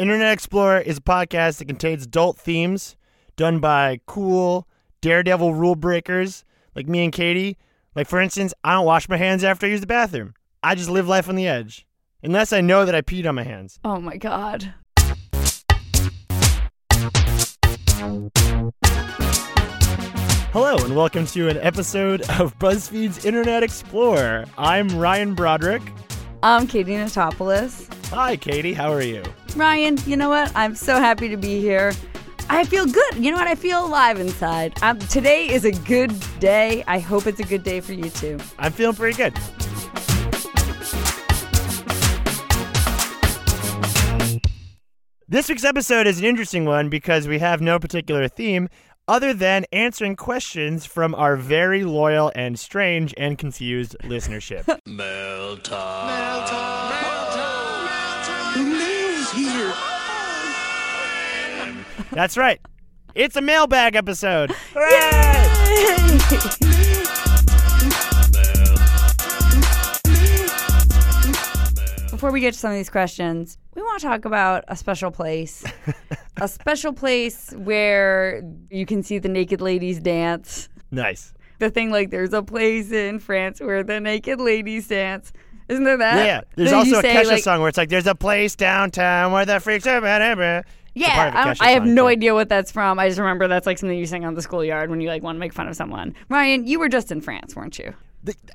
Internet Explorer is a podcast that contains adult themes done by cool daredevil rule breakers like me and Katie. Like, for instance, I don't wash my hands after I use the bathroom. I just live life on the edge. Unless I know that I peed on my hands. Oh my god. Hello, and welcome to an episode of BuzzFeed's Internet Explorer. I'm Ryan Broderick. I'm Katie Notopoulos. Hi, Katie. How are you? Ryan, you know what? I'm so happy to be here. I feel good. You know what? I feel alive inside. Um, today is a good day. I hope it's a good day for you too. I'm feeling pretty good. This week's episode is an interesting one because we have no particular theme other than answering questions from our very loyal and strange and confused listenership. Mail time. That's right. It's a mailbag episode. Hooray! Before we get to some of these questions, we want to talk about a special place. a special place where you can see the naked ladies dance. Nice. The thing like there's a place in France where the naked ladies dance. Isn't there that? Yeah. There's also a say, Kesha like- song where it's like, "There's a place downtown where the freaks are." blah, blah, blah." Yeah, part of a I, I have no idea what that's from. I just remember that's like something you sing on the schoolyard when you like want to make fun of someone. Ryan, you were just in France, weren't you?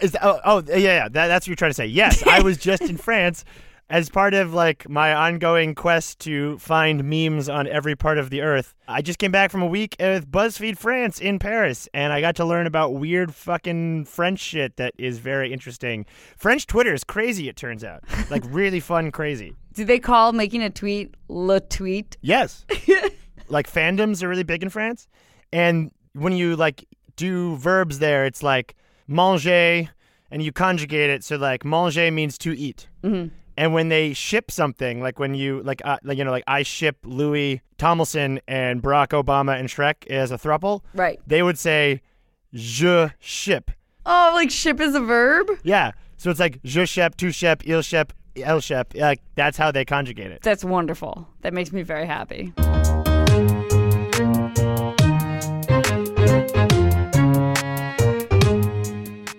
Is that, oh, oh, yeah, yeah. That, that's what you're trying to say. Yes, I was just in France as part of like my ongoing quest to find memes on every part of the earth. I just came back from a week with BuzzFeed France in Paris, and I got to learn about weird fucking French shit that is very interesting. French Twitter is crazy. It turns out, like really fun, crazy. Do they call making a tweet le tweet? Yes. like fandoms are really big in France. And when you like do verbs there, it's like manger and you conjugate it. So like manger means to eat. Mm-hmm. And when they ship something, like when you like, uh, like you know, like I ship Louis Tomlinson and Barack Obama and Shrek as a thruple, Right. they would say je ship. Oh, like ship is a verb? Yeah. So it's like je ship, tu ship, il ship, el ship. Like that's how they conjugate it. That's wonderful. That makes me very happy.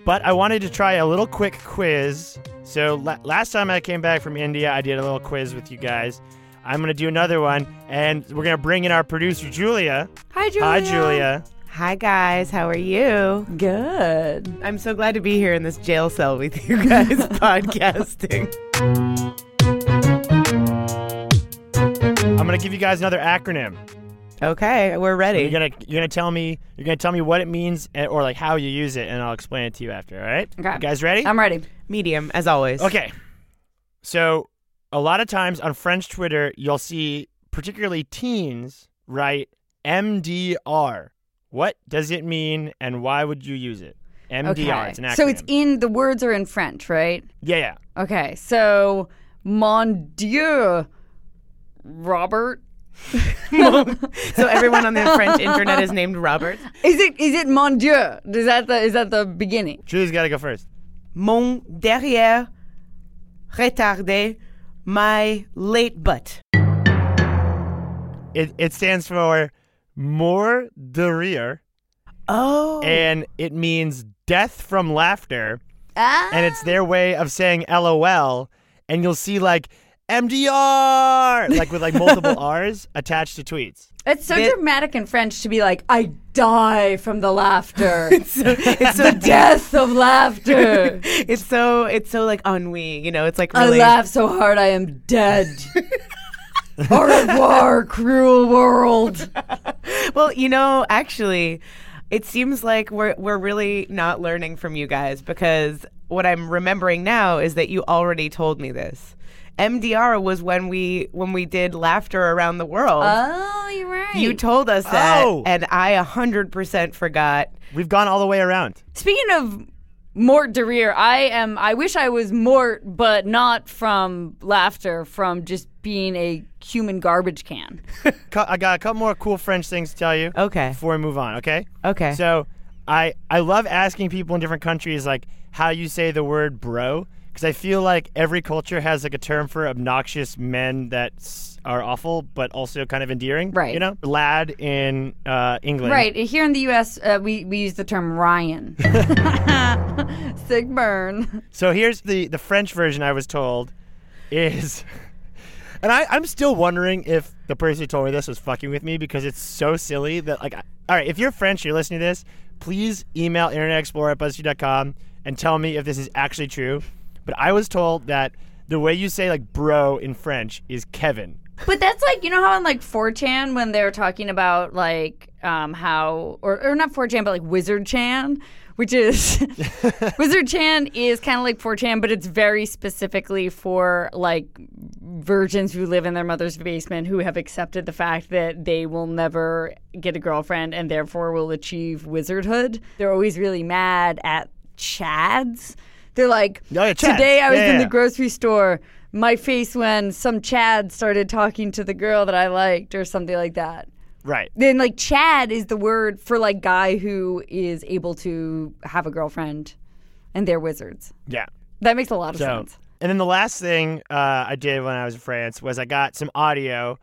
But I wanted to try a little quick quiz. So la- last time I came back from India, I did a little quiz with you guys. I'm going to do another one, and we're going to bring in our producer, Julia. Hi, Julia. Hi, Julia. Hi guys, how are you? Good. I'm so glad to be here in this jail cell with you guys podcasting. I'm going to give you guys another acronym. Okay, we're ready. You're gonna you're gonna tell me you're gonna tell me what it means and, or like how you use it, and I'll explain it to you after. All right? Okay. You guys ready? I'm ready. Medium, as always. Okay. So, a lot of times on French Twitter, you'll see particularly teens write MDR. What does it mean and why would you use it? MDR. Okay. It's an acronym. So it's in the words are in French, right? yeah, yeah. Okay. So mon dieu Robert So everyone on the French internet is named Robert. Is it is it mon dieu? Is that the is that the beginning? Julie's got to go first. Mon derrière retardé, my late butt. It, it stands for mort de rire, Oh. and it means death from laughter. Ah. and it's their way of saying LOL, and you'll see like MDR, like with like multiple R's attached to tweets. It's so Bit- dramatic in French to be like, I die from the laughter. it's, so, it's so Death of laughter. it's so it's so like ennui, you know, it's like I really laugh so hard I am dead. Au revoir, cruel world. Well, you know, actually, it seems like we're we're really not learning from you guys because what I'm remembering now is that you already told me this. MDR was when we when we did laughter around the world. Oh, you're right. you told us that, Oh. and I a hundred percent forgot. We've gone all the way around. Speaking of Mort de rire, I am. I wish I was Mort, but not from laughter, from just being a human garbage can. Cou- I got a couple more cool French things to tell you Okay. before we move on. Okay. Okay. So I I love asking people in different countries like how you say the word bro because I feel like every culture has like a term for obnoxious men that are awful but also kind of endearing. Right. You know, lad in uh, England. Right here in the U.S., uh, we we use the term Ryan. Sick burn. So here's the the French version. I was told is, and I I'm still wondering if the person who told me this was fucking with me because it's so silly that like, I, all right, if you're French, you're listening to this, please email Internet Explorer at BuzzFeed.com and tell me if this is actually true. But I was told that the way you say like bro in French is Kevin. But that's like you know how on like 4chan when they're talking about like um how or or not 4chan but like Wizard Chan, which is Wizard Chan is kind of like 4chan but it's very specifically for like virgins who live in their mother's basement who have accepted the fact that they will never get a girlfriend and therefore will achieve wizardhood. They're always really mad at chads. They're like, Oh, yeah, today I was Yeah, in the grocery store. My face when some Chad started talking to the girl that I liked, or something like that. Right. Then, like, Chad is the word for like guy who is able to have a girlfriend, and they're wizards. Yeah. That makes a lot of So, sense. and then the last thing uh, I did when I was in France was I got some audio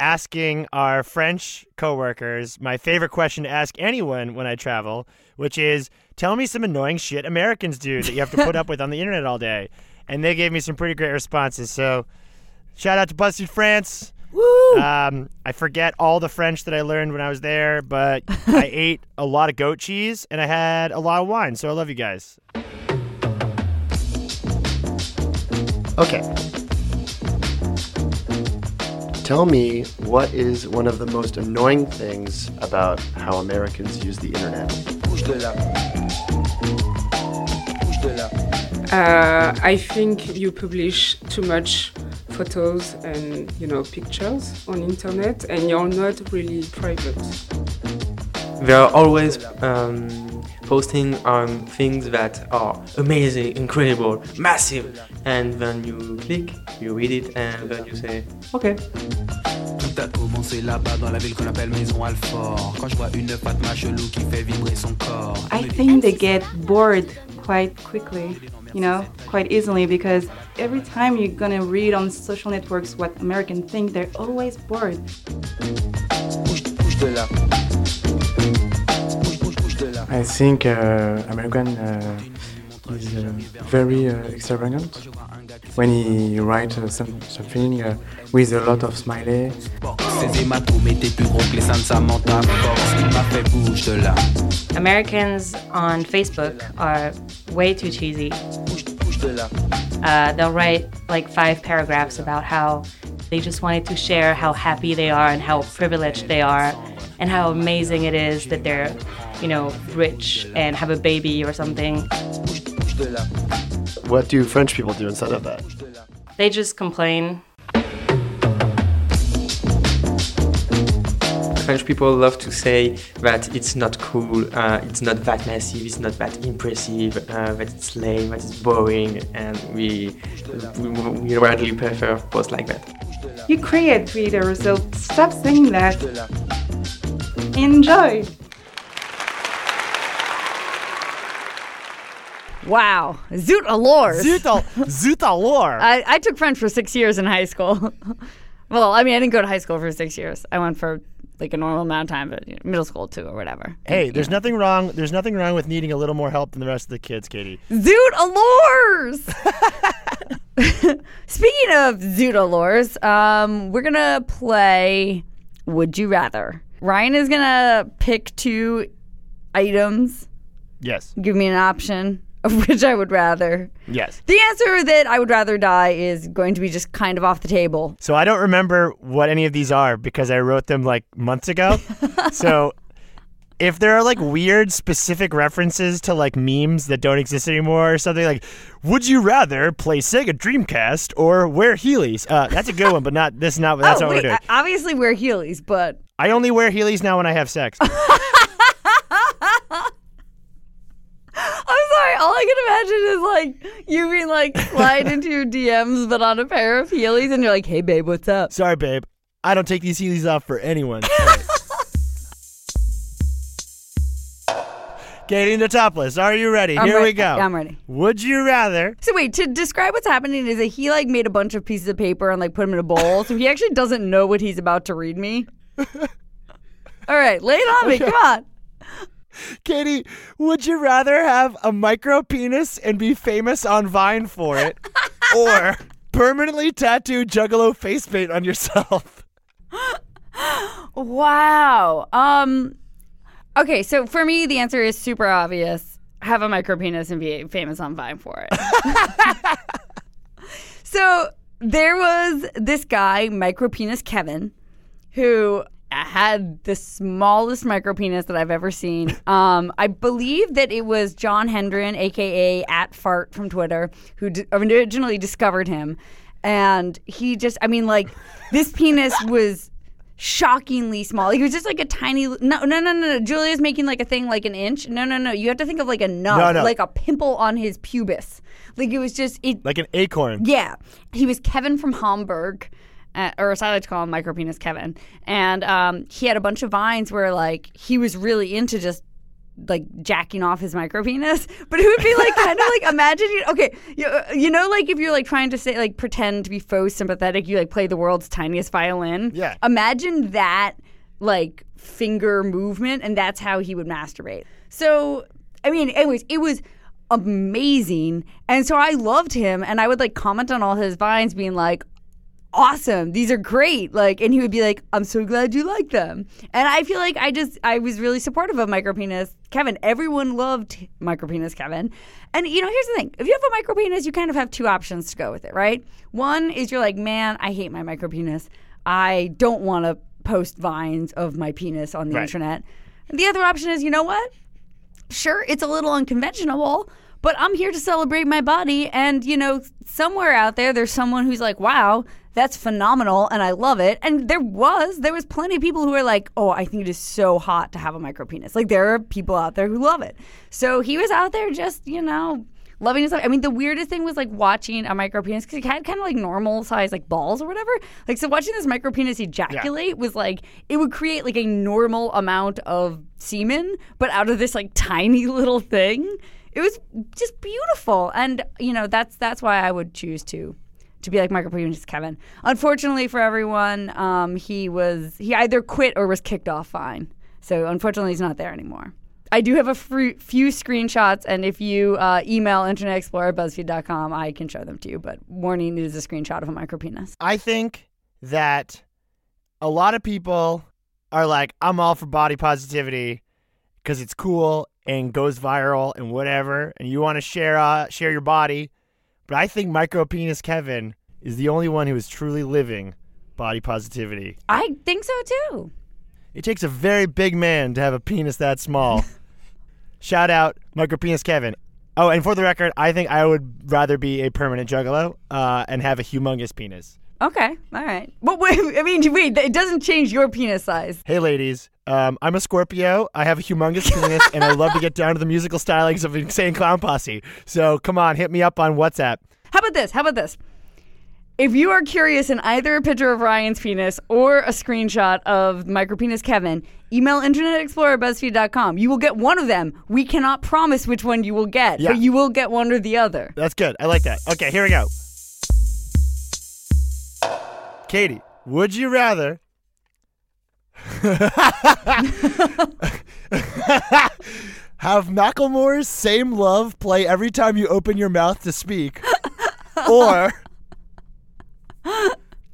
asking our French coworkers my favorite question to ask anyone when I travel, which is tell me some annoying shit Americans do that you have to put up with on the internet all day. And they gave me some pretty great responses. So shout out to BuzzFeed France. Woo! Um, I forget all the French that I learned when I was there, but I ate a lot of goat cheese and I had a lot of wine. So I love you guys. Okay. Tell me what is one of the most annoying things about how Americans use the internet? Uh, I think you publish too much photos and you know pictures on internet, and you're not really private. There are always um, posting on things that are amazing, incredible, massive, and then you click, you read it, and then you say, okay. Tout a commencé là-bas dans la ville qu'on appelle Maisons-Alfort. Quand je vois une Fatma chelou qui fait vibrer son corps. I think they get bored quite quickly, you know, quite easily because every time you're gonna read on social networks what Americans think, they're always bored. Bouge, bouge de là. I think uh, American uh, is uh, very uh, extravagant when he writes uh, some, something uh, with a lot of smiley. Ces hématomes étaient plus gros que les seins de Samantha Fox. Il m'a fait bouge de là. Americans on Facebook are way too cheesy. Bouge, bouge de là. Uh, they'll write like five paragraphs about how they just wanted to share how happy they are and how privileged they are and how amazing it is that they're, you know, rich and have a baby or something. Bouge, bouge de là. What do French people do instead of that? They just complain. French people love to say that it's not cool, uh, it's not that massive, it's not that impressive, uh, that it's lame, that it's boring, and we, we, we rarely prefer posts like that. You create Twitter, so stop saying that. Enjoy! Wow, zoot allures. Zut al- zut alors. I, I took French for six years in high school. well, I mean, I didn't go to high school for six years. I went for like a normal amount of time, but you know, middle school too, or whatever. Hey, there's nothing wrong. There's nothing wrong with needing a little more help than the rest of the kids, Katie. Zoot allures. Speaking of zoot allures, um, we're gonna play Would You Rather. Ryan is gonna pick two items, Yes. give me an option which I would rather. Yes. The answer that I would rather die is going to be just kind of off the table. So I don't remember what any of these are because I wrote them like months ago. so if there are like weird specific references to like memes that don't exist anymore or something like would you rather play Sega Dreamcast or wear Heelys? Uh, that's a good one, but not this not that's oh, not what wait, we're doing. I- obviously wear Heelys, but I only wear Heelys now when I have sex. I'm sorry. All I can imagine is like you being like slide into your DMs, but on a pair of Heelys, and you're like, "Hey, babe, what's up?" Sorry, babe. I don't take these Heelys off for anyone. Katie the topless. Are you ready? I'm Here we go. I'm ready. Would you rather? So wait, to describe what's happening is that he like made a bunch of pieces of paper and like put them in a bowl. so he actually doesn't know what he's about to read me. All right, lay it on me. Come on. Katie, would you rather have a micro penis and be famous on Vine for it, or permanently tattoo Juggalo face paint on yourself? Wow. Um Okay, so for me the answer is super obvious. Have a micro penis and be famous on Vine for it. so there was this guy, micro penis Kevin, who had the smallest micro penis that I've ever seen. Um, I believe that it was John Hendren, aka at Fart from Twitter, who d- originally discovered him, and he just, I mean, like this penis was shockingly small. He was just like a tiny. No, no, no, no. no. Julia's making like a thing like an inch. No, no, no. You have to think of like a nub, No, no. like a pimple on his pubis. Like it was just it. Like an acorn. Yeah, he was Kevin from Hamburg, uh, or as I like to call him, micro penis Kevin. And um, he had a bunch of vines where like he was really into just like jacking off his micro penis, but it would be like kind of like imagine you okay, you, you know like if you're like trying to say like pretend to be faux sympathetic, you like play the world's tiniest violin. Yeah. Imagine that like finger movement, and that's how he would masturbate. So I mean, anyways, it was amazing, and so I loved him, and I would like comment on all his vines, being like, awesome. These are great. Like and he would be like i'm so glad you like them. And i feel like i just i was really supportive of micropenis kevin everyone loved micropenis kevin. And you know here's the thing. If you have a micropenis you kind of have two options to go with it right? One is you're like man i hate my micropenis i don't want to post vines of my penis on the Right. internet. And the other option is you know what? Sure it's a little unconventional but i'm here to celebrate my body. And you know somewhere out there there's someone who's like wow that's phenomenal and i love it and there was there was plenty of people who were like oh i think it is so hot to have a micro penis like there are people out there who love it so he was out there just you know loving his life. I mean, the weirdest thing was like watching a micro penis because he had kind of like normal size like balls or whatever. Like, so watching this micro penis ejaculate was like it would create like a normal amount of semen, but out of this like tiny little thing. It was just beautiful, and you know that's that's why I would choose to to be like micro penis Kevin. Unfortunately for everyone, um, he was he either quit or was kicked off Vine. So unfortunately, he's not there anymore. I do have a few screenshots, and if you uh, email Internet Explorer BuzzFeed.com, I can show them to you. But warning, it is a screenshot of a micropenis. I think that a lot of people are like, I'm all for body positivity because it's cool and goes viral and whatever, and you want to share uh, share your body. But I think micro penis Kevin is the only one who is truly living body positivity. I think so too. It takes a very big man to have a penis that small. Shout out micro penis Kevin. Oh, and for the record, I think I would rather be a permanent juggalo uh, and have a humongous penis. Okay, all right. But wait, I mean, wait, it doesn't change your penis size. Hey, ladies. Um, I'm a Scorpio. I have a humongous penis, and I love to get down to the musical stylings of Insane Clown Posse. So come on, hit me up on WhatsApp. How about this? How about this? If you are curious in either a picture of Ryan's penis or a screenshot of micropenis Kevin, email Internet Explorer BuzzFeed.com. You will get one of them. We cannot promise which one you will get, Yeah. but you will get one or the other. That's good. I like that. Okay, here we go. Katie, would you rather have Macklemore's Same Love play every time you open your mouth to speak, or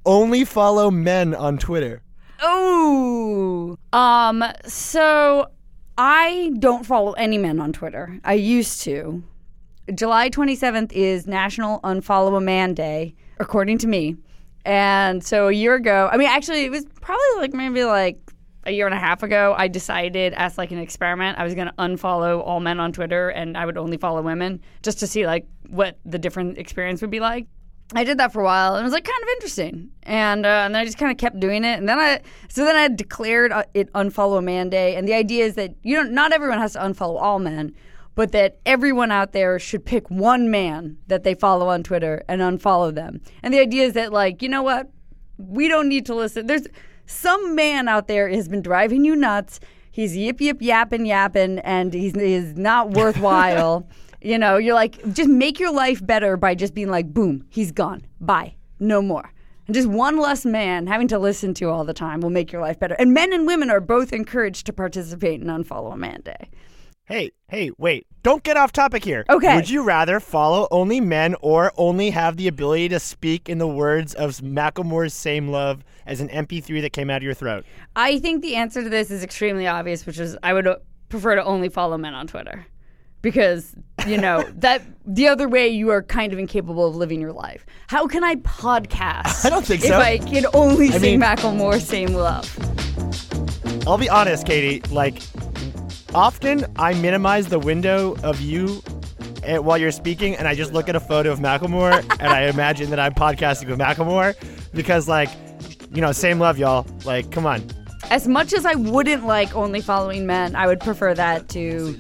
only follow men on Twitter? Oh, Um, so I don't follow any men on Twitter. I used to. July 27th is National Unfollow a Man Day, according to me. And so a year ago, I mean, actually, it was probably like maybe like a year and a half ago, I decided as like an experiment, I was going to unfollow all men on Twitter and I would only follow women just to see like what the different experience would be like. I did that for a while and it was like kind of interesting. And, uh, and then I just kind of kept doing it. And then I, so then I declared uh, it Unfollow a Man Day. And the idea is that, you know, not everyone has to unfollow all men, but that everyone out there should pick one man that they follow on Twitter and unfollow them. And the idea is that, like, you know what? We don't need to listen. There's some man out there has been driving you nuts. he's yip yip yapping yapping, and he's he's not worthwhile. you know, you're like, just make your life better by just being like, boom, he's gone, bye, no more. And just one less man having to listen to all the time will make your life better. And men and women are both encouraged to participate in Unfollow a Man Day. Hey, hey, wait. Don't get off topic here. Okay. Would you rather follow only men or only have the ability to speak in the words of Macklemore's Same Love as an MP3 that came out of your throat? I think the answer to this is extremely obvious, which is I would uh, prefer to only follow men on Twitter. Because, you know, that the other way you are kind of incapable of living your life. How can I podcast? I don't think so. if. I can only I sing mean- Macklemore Same Love. I'll be honest, Katie. Like, often I minimize the window of you eh, while you're speaking, and I just look at a photo of Macklemore, and I imagine that I'm podcasting with Macklemore because, like, you know, same love, y'all. Like, come on. As much as I wouldn't like only following men, I would prefer that to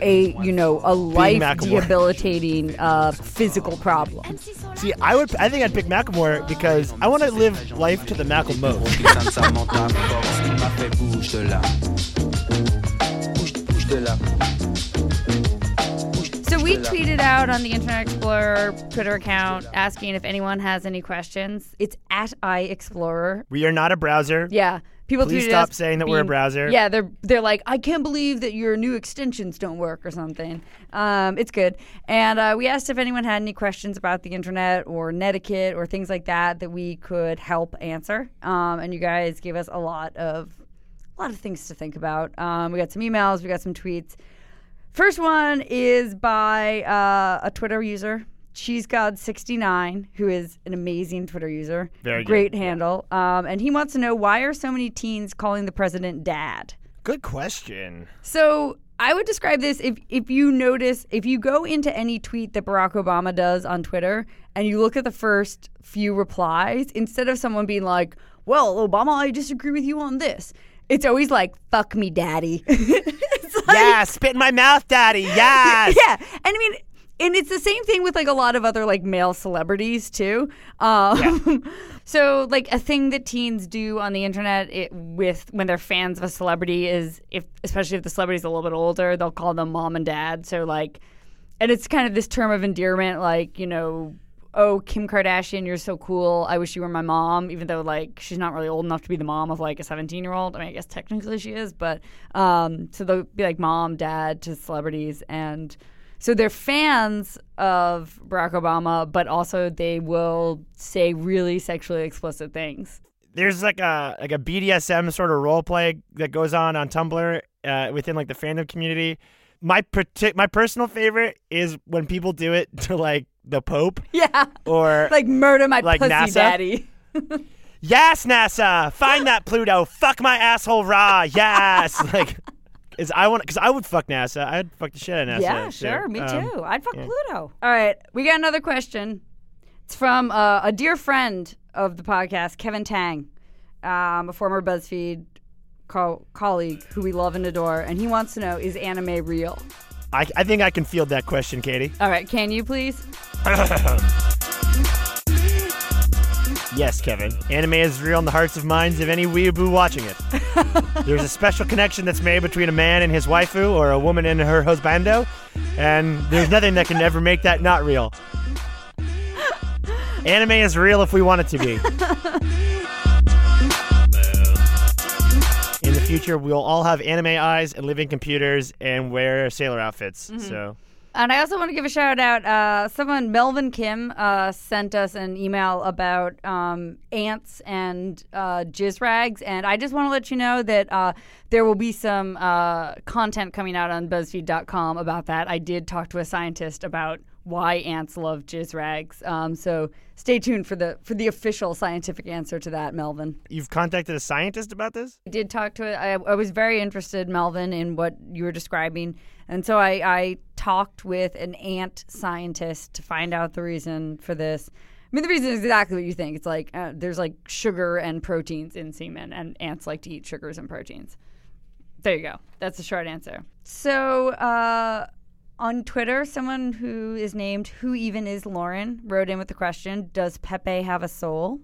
a you know a life debilitating uh, physical problem. See, I would. I think I'd pick Macklemore because I want to live life to the Mackle most. So we tweeted out on the Internet Explorer Twitter account asking if anyone has any questions. It's at iExplorer. We are not a browser. Yeah. People Please tweeted stop us saying that we're a being- browser. Yeah, they're they're like, I can't believe that your new extensions don't work or something. Um, it's good. And uh, we asked if anyone had any questions about the internet or netiquette or things like that that we could help answer. Um, and you guys gave us a lot of a lot of things to think about. Um, we got some emails, we got some tweets. First one is by uh, a Twitter user, Cheese God 69 who is an amazing Twitter user. Very good. Great handle. Um, and he wants to know why are so many teens calling the president dad? Good question. So I would describe this if if you notice if you go into any tweet that Barack Obama does on Twitter and you look at the first few replies, instead of someone being like, "Well, Obama, I disagree with you on this," it's always like, "Fuck me, daddy." yeah, spit in my mouth, daddy. Yes. yeah, and I mean, and it's the same thing with like a lot of other like male celebrities too. Um, so like a thing that teens do on the internet it, with when they're fans of a celebrity is if especially if the celebrity's a little bit older, they'll call them mom and dad. So like, and it's kind of this term of endearment, like you know. Oh, Kim Kardashian, you're so cool. I wish you were my mom, even though like she's not really old enough to be the mom of like a 17 year old. I mean, I guess technically she is, but um, so they'll be like mom, dad to celebrities, and so they're fans of Barack Obama, but also they will say really sexually explicit things. There's like a like a BDSM sort of role play that goes on on Tumblr uh, within like the fandom community. My partic- my personal favorite is when people do it to like the Pope Yeah, or like murder my Like pussy NASA? daddy. yes, NASA, find that Pluto, fuck my asshole raw, yes. like, is I want because I would fuck NASA. I'd fuck the shit out of NASA. yeah, so, sure, me um, too. I'd fuck yeah. Pluto. All right, we got another question. It's from uh, a dear friend of the podcast, Kevin Tang, um, a former BuzzFeed co- colleague who we love and adore, and he wants to know: Is anime real? I, I think I can field that question, Katie. All right, can you please? Yes, Kevin. Anime is real in the hearts and minds of any weeaboo watching it. There's a special connection that's made between a man and his waifu or a woman and her husbando, and there's nothing that can ever make that not real. Anime is real if we want it to be. future, we'll all have anime eyes and living computers and wear sailor outfits. So, And I also want to give a shout out. Uh, someone, Melvin Kim, uh, sent us an email about um, ants and uh, jizz rags. And I just want to let you know that uh, there will be some uh, content coming out on BuzzFeed.com about that. I did talk to a scientist about why ants love jizz rags. Um, so stay tuned for the for the official scientific answer to that, Melvin. you've contacted a scientist about this? I did talk to it. I, I was very interested, Melvin, in what you were describing. And so I, I talked with an ant scientist to find out the reason for this. I mean, the reason is exactly what you think. It's like uh, there's like sugar and proteins in semen, and ants like to eat sugars and proteins. There you go. That's the short answer. So, uh, on Twitter, someone who is named Who Even Is Lauren wrote in with the question Does Pepe have a soul?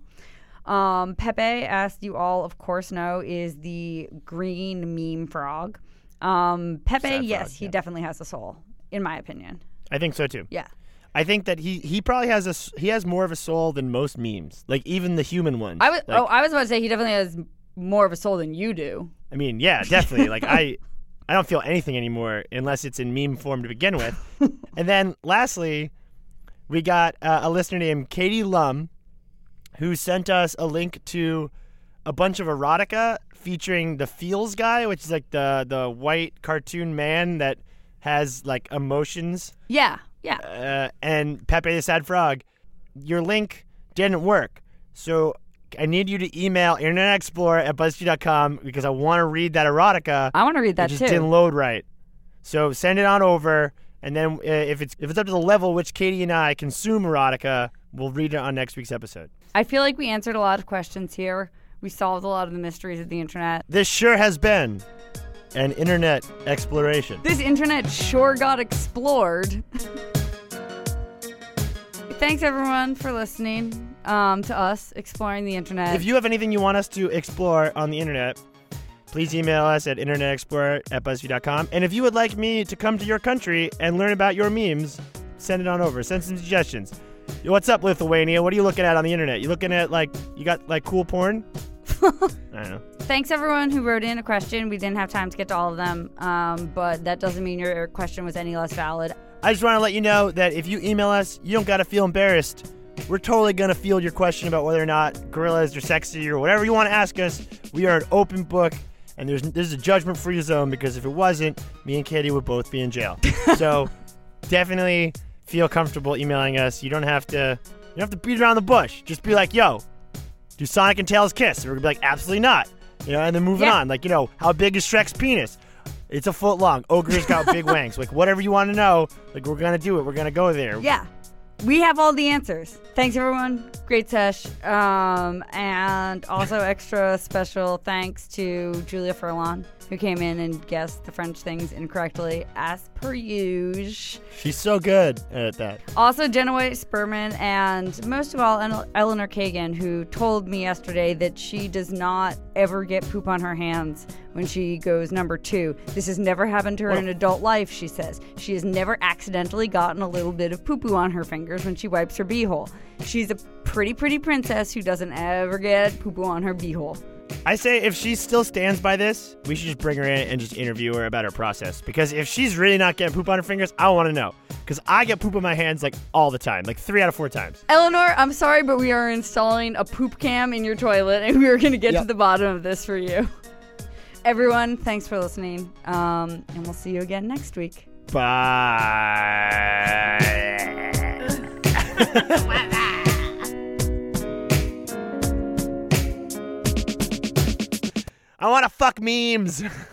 Um, Pepe, as you all of course know, is the green meme frog. Um, Pepe, Sad yes, he yeah. definitely has a soul, in my opinion. I think so too. Yeah. I think that he he probably has a he has more of a soul than most memes, like even the human ones. I was Like, oh, I was about to say he definitely has more of a soul than you do. I mean, yeah, definitely. like I, I don't feel anything anymore unless it's in meme form to begin with. and then lastly, we got uh, a listener named Katie Lum, who sent us a link to a bunch of erotica featuring the Feels guy, which is like the the white cartoon man that has like emotions Yeah, yeah. uh, and Pepe the Sad Frog, your link didn't work. So I need you to email Internet Explorer at BuzzFeed.com because I want to read that erotica. I want to read that it just too. didn't load right. So send it on over, and then uh, if it's if it's up to the level which Katie and I consume erotica, we'll read it on next week's episode. I feel like we answered a lot of questions here. We solved a lot of the mysteries of the internet. This sure has been an internet exploration. This internet sure got explored. Thanks everyone for listening um, to us exploring the internet. If you have anything you want us to explore on the internet, please email us at internetexplorer at buzzfeed.com. And if you would like me to come to your country and learn about your memes, send it on over. Send some suggestions. Yo, What's up, Lithuania? What are you looking at on the internet? You looking at like you got like cool porn? I don't know. Thanks everyone who wrote in a question. We didn't have time to get to all of them, um, but that doesn't mean your question was any less valid. I just want to let you know that if you email us, you don't got to feel embarrassed. We're totally going to field your question about whether or not gorillas are sexy or whatever you want to ask us. We are an open book, and there's this is a judgment free zone because if it wasn't, me and Katie would both be in jail. so definitely feel comfortable emailing us. You don't have to you don't have to beat around the bush. Just be like, yo, do Sonic and Tails kiss? And we're gonna be like, absolutely not. You know, and then moving Yeah. on. Like, you know, how big is Shrek's penis? It's a foot long. Ogre's got big wings. Like, whatever you want to know, like, we're gonna do it. We're gonna go there. Yeah, we have all the answers. Thanks everyone. Great sesh. Um, and also extra special thanks to Julia Furlan who came in and guessed the French things incorrectly as per usual. She's so good at that. Also, Jenna Weiss-Berman, and most of all, Eleanor Kagan, who told me yesterday that she does not ever get poop on her hands when she goes number two. This has never happened to her in adult life, she says. She has never accidentally gotten a little bit of poo poo on her fingers when she wipes her beehole. She's a pretty, pretty princess who doesn't ever get poo poo on her beehole. I say if she still stands by this, we should just bring her in and just interview her about her process. Because if she's really not getting poop on her fingers, I want to know. Because I get poop on my hands like all the time, like three out of four times. Eleanor, I'm sorry, but we are installing a poop cam in your toilet, and we are going to get Yep. to the bottom of this for you. Everyone, thanks for listening, um, and we'll see you again next week. Bye. I want to fuck memes.